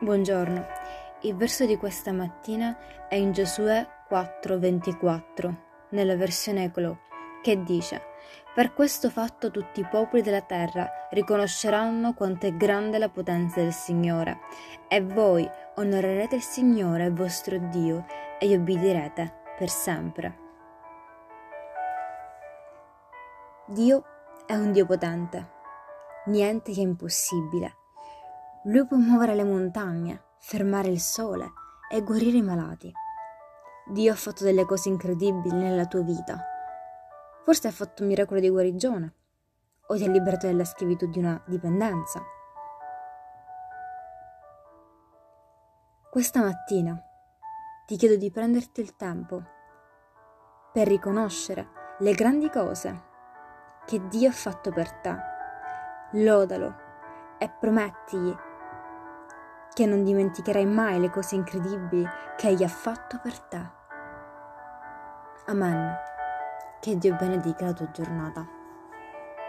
Buongiorno, il verso di questa mattina è in Giosuè 4:24, nella versione Ecolo, che dice Per questo fatto tutti i popoli della terra riconosceranno quanto è grande la potenza del Signore, e voi onorerete il Signore vostro Dio e gli obbedirete per sempre. Dio è un Dio potente, niente che è impossibile lui può muovere le montagne, fermare il sole e guarire i malati. Dio ha fatto delle cose incredibili nella tua vita. Forse ha fatto un miracolo di guarigione o ti ha liberato dalla schiavitù di una dipendenza. Questa mattina ti chiedo di prenderti il tempo per riconoscere le grandi cose che Dio ha fatto per te. Lodalo e promettigli che non dimenticherai mai le cose incredibili che Egli ha fatto per te. Amen. Che Dio benedica la tua giornata.